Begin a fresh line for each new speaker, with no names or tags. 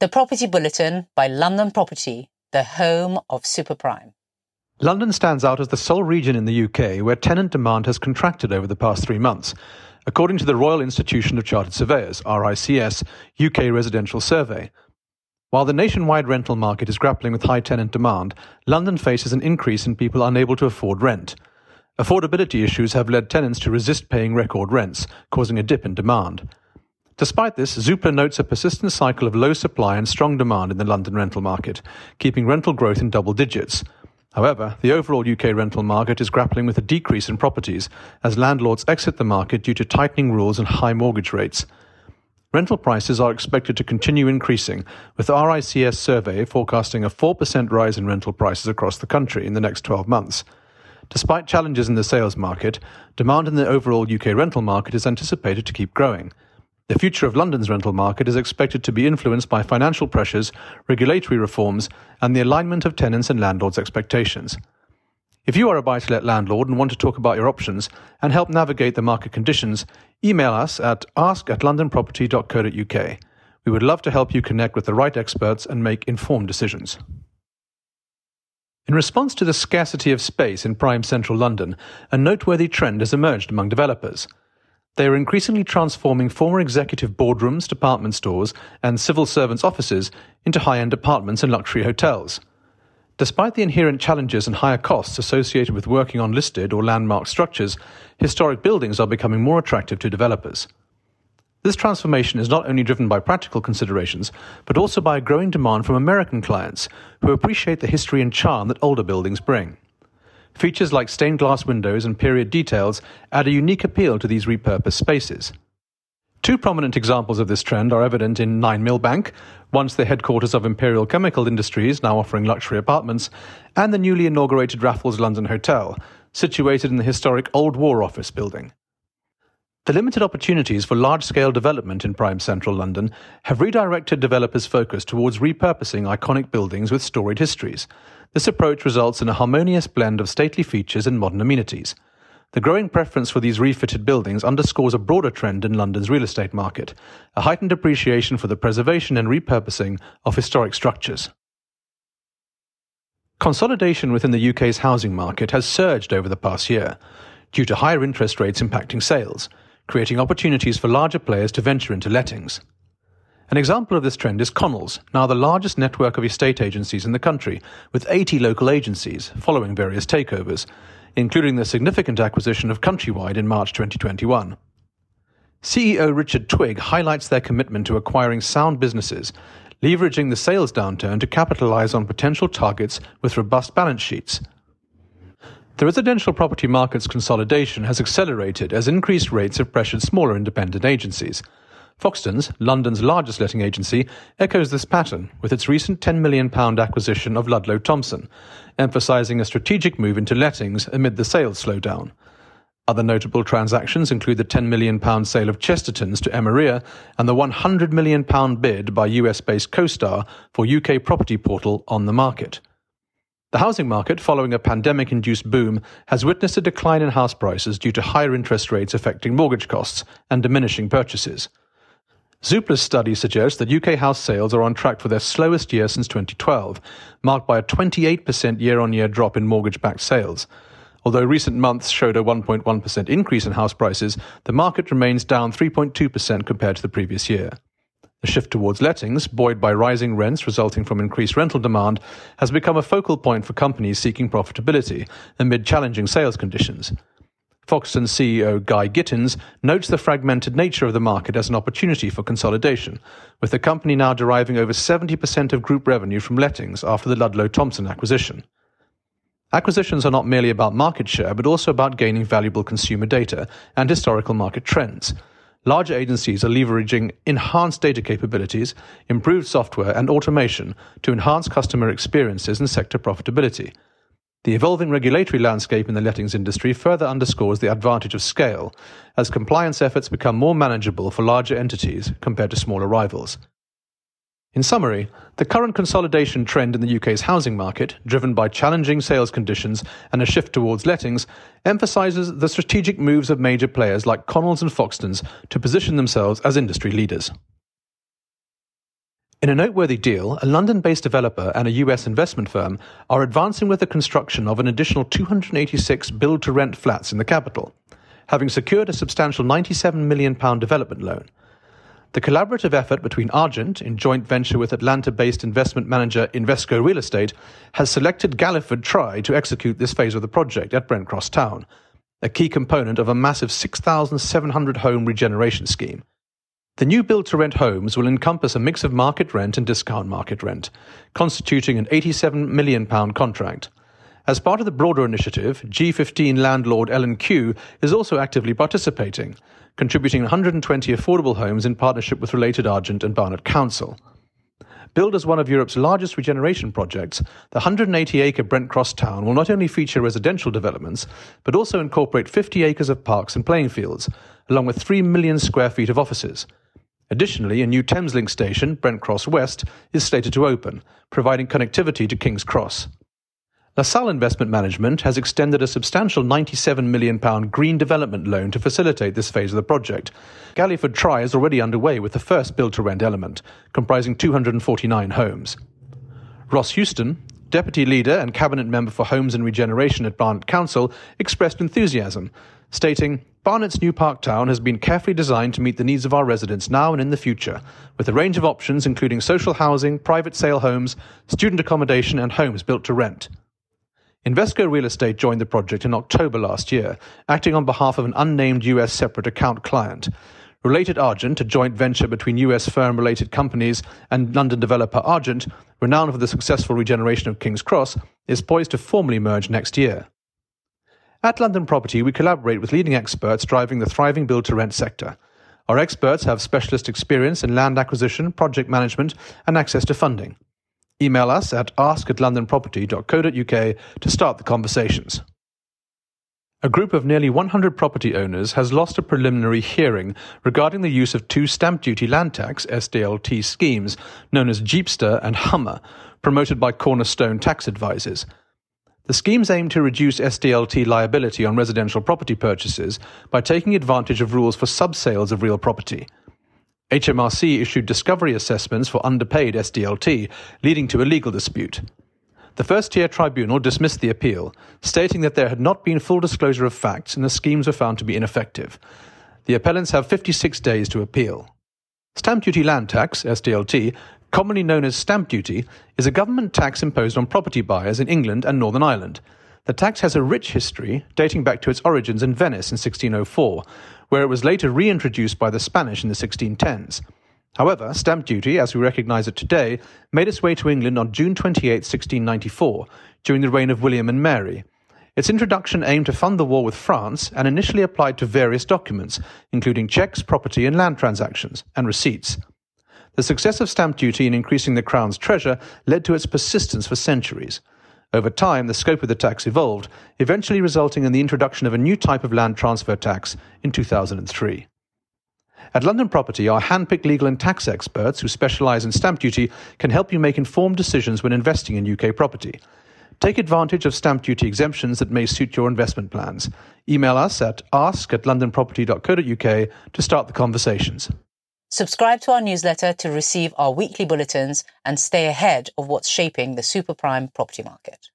The Property Bulletin by London Property, the home of superprime.
London stands out as the sole region in the UK where tenant demand has contracted over the past three months. According to the Royal Institution of Chartered Surveyors, RICS, UK Residential Survey. While the nationwide rental market is grappling with high tenant demand, London faces an increase in people unable to afford rent. Affordability issues have led tenants to resist paying record rents, causing a dip in demand. Despite this, Zoopla notes a persistent cycle of low supply and strong demand in the London rental market, keeping rental growth in double digits. However, the overall UK rental market is grappling with a decrease in properties as landlords exit the market due to tightening rules and high mortgage rates. Rental prices are expected to continue increasing, with the RICS survey forecasting a 4% rise in rental prices across the country in the next 12 months. Despite challenges in the sales market, demand in the overall UK rental market is anticipated to keep growing. The future of London's rental market is expected to be influenced by financial pressures, regulatory reforms, and the alignment of tenants and landlords' expectations. If you are a buy to let landlord and want to talk about your options and help navigate the market conditions, email us at ask at londonproperty.co.uk. We would love to help you connect with the right experts and make informed decisions. In response to the scarcity of space in prime central London, a noteworthy trend has emerged among developers. They are increasingly transforming former executive boardrooms, department stores, and civil servants' offices into high end apartments and luxury hotels. Despite the inherent challenges and higher costs associated with working on listed or landmark structures, historic buildings are becoming more attractive to developers. This transformation is not only driven by practical considerations, but also by a growing demand from American clients who appreciate the history and charm that older buildings bring. Features like stained glass windows and period details add a unique appeal to these repurposed spaces. Two prominent examples of this trend are evident in 9 Millbank, once the headquarters of Imperial Chemical Industries, now offering luxury apartments, and the newly inaugurated Raffles London Hotel, situated in the historic Old War Office building. The limited opportunities for large scale development in prime central London have redirected developers' focus towards repurposing iconic buildings with storied histories. This approach results in a harmonious blend of stately features and modern amenities. The growing preference for these refitted buildings underscores a broader trend in London's real estate market, a heightened appreciation for the preservation and repurposing of historic structures. Consolidation within the UK's housing market has surged over the past year due to higher interest rates impacting sales creating opportunities for larger players to venture into lettings. An example of this trend is Connells, now the largest network of estate agencies in the country, with 80 local agencies following various takeovers, including the significant acquisition of Countrywide in March 2021. CEO Richard Twigg highlights their commitment to acquiring sound businesses, leveraging the sales downturn to capitalize on potential targets with robust balance sheets. The residential property market's consolidation has accelerated as increased rates have pressured smaller independent agencies. Foxtons, London's largest letting agency, echoes this pattern with its recent £10 million acquisition of Ludlow Thompson, emphasising a strategic move into lettings amid the sales slowdown. Other notable transactions include the £10 million sale of Chesterton's to Emeria and the £100 million bid by US based CoStar for UK property portal On the Market. The housing market, following a pandemic induced boom, has witnessed a decline in house prices due to higher interest rates affecting mortgage costs and diminishing purchases. Zoopla's study suggests that UK house sales are on track for their slowest year since 2012, marked by a 28% year on year drop in mortgage backed sales. Although recent months showed a 1.1% increase in house prices, the market remains down 3.2% compared to the previous year. The shift towards lettings, buoyed by rising rents resulting from increased rental demand, has become a focal point for companies seeking profitability amid challenging sales conditions. Foxton CEO Guy Gittins notes the fragmented nature of the market as an opportunity for consolidation, with the company now deriving over 70% of group revenue from lettings after the Ludlow Thompson acquisition. Acquisitions are not merely about market share, but also about gaining valuable consumer data and historical market trends larger agencies are leveraging enhanced data capabilities, improved software, and automation to enhance customer experiences and sector profitability. The evolving regulatory landscape in the lettings industry further underscores the advantage of scale, as compliance efforts become more manageable for larger entities compared to smaller rivals. In summary, the current consolidation trend in the UK's housing market, driven by challenging sales conditions and a shift towards lettings, emphasises the strategic moves of major players like Connells and Foxtons to position themselves as industry leaders. In a noteworthy deal, a London based developer and a US investment firm are advancing with the construction of an additional 286 build to rent flats in the capital, having secured a substantial £97 million development loan. The collaborative effort between Argent, in joint venture with Atlanta based investment manager Invesco Real Estate, has selected Galliford Try to execute this phase of the project at Brent Cross Town, a key component of a massive 6,700 home regeneration scheme. The new build to rent homes will encompass a mix of market rent and discount market rent, constituting an £87 million contract. As part of the broader initiative, G15 landlord L&Q is also actively participating, contributing 120 affordable homes in partnership with related Argent and Barnet Council. Billed as one of Europe's largest regeneration projects, the 180 acre Brent Cross town will not only feature residential developments, but also incorporate 50 acres of parks and playing fields, along with 3 million square feet of offices. Additionally, a new Thameslink station, Brent Cross West, is slated to open, providing connectivity to King's Cross. LaSalle Investment Management has extended a substantial £97 million green development loan to facilitate this phase of the project. Galliford Try is already underway with the first build to rent element, comprising 249 homes. Ross Houston, Deputy Leader and Cabinet Member for Homes and Regeneration at Barnet Council, expressed enthusiasm, stating, Barnet's new park town has been carefully designed to meet the needs of our residents now and in the future, with a range of options including social housing, private sale homes, student accommodation, and homes built to rent. Invesco Real Estate joined the project in October last year, acting on behalf of an unnamed US separate account client. Related Argent, a joint venture between US firm related companies and London developer Argent, renowned for the successful regeneration of King's Cross, is poised to formally merge next year. At London Property, we collaborate with leading experts driving the thriving build to rent sector. Our experts have specialist experience in land acquisition, project management, and access to funding. Email us at ask at londonproperty.co.uk to start the conversations. A group of nearly 100 property owners has lost a preliminary hearing regarding the use of two stamp duty land tax SDLT schemes known as Jeepster and Hummer, promoted by Cornerstone Tax Advisors. The schemes aim to reduce SDLT liability on residential property purchases by taking advantage of rules for subsales of real property. HMRC issued discovery assessments for underpaid SDLT, leading to a legal dispute. The first tier tribunal dismissed the appeal, stating that there had not been full disclosure of facts and the schemes were found to be ineffective. The appellants have 56 days to appeal. Stamp duty land tax, SDLT, commonly known as stamp duty, is a government tax imposed on property buyers in England and Northern Ireland. The tax has a rich history, dating back to its origins in Venice in 1604, where it was later reintroduced by the Spanish in the 1610s. However, stamp duty, as we recognise it today, made its way to England on June 28, 1694, during the reign of William and Mary. Its introduction aimed to fund the war with France and initially applied to various documents, including checks, property and land transactions, and receipts. The success of stamp duty in increasing the Crown's treasure led to its persistence for centuries. Over time, the scope of the tax evolved, eventually resulting in the introduction of a new type of land transfer tax in 2003. At London Property, our handpicked legal and tax experts who specialise in stamp duty can help you make informed decisions when investing in UK property. Take advantage of stamp duty exemptions that may suit your investment plans. Email us at ask at londonproperty.co.uk to start the conversations.
Subscribe to our newsletter to receive our weekly bulletins and stay ahead of what's shaping the super prime property market.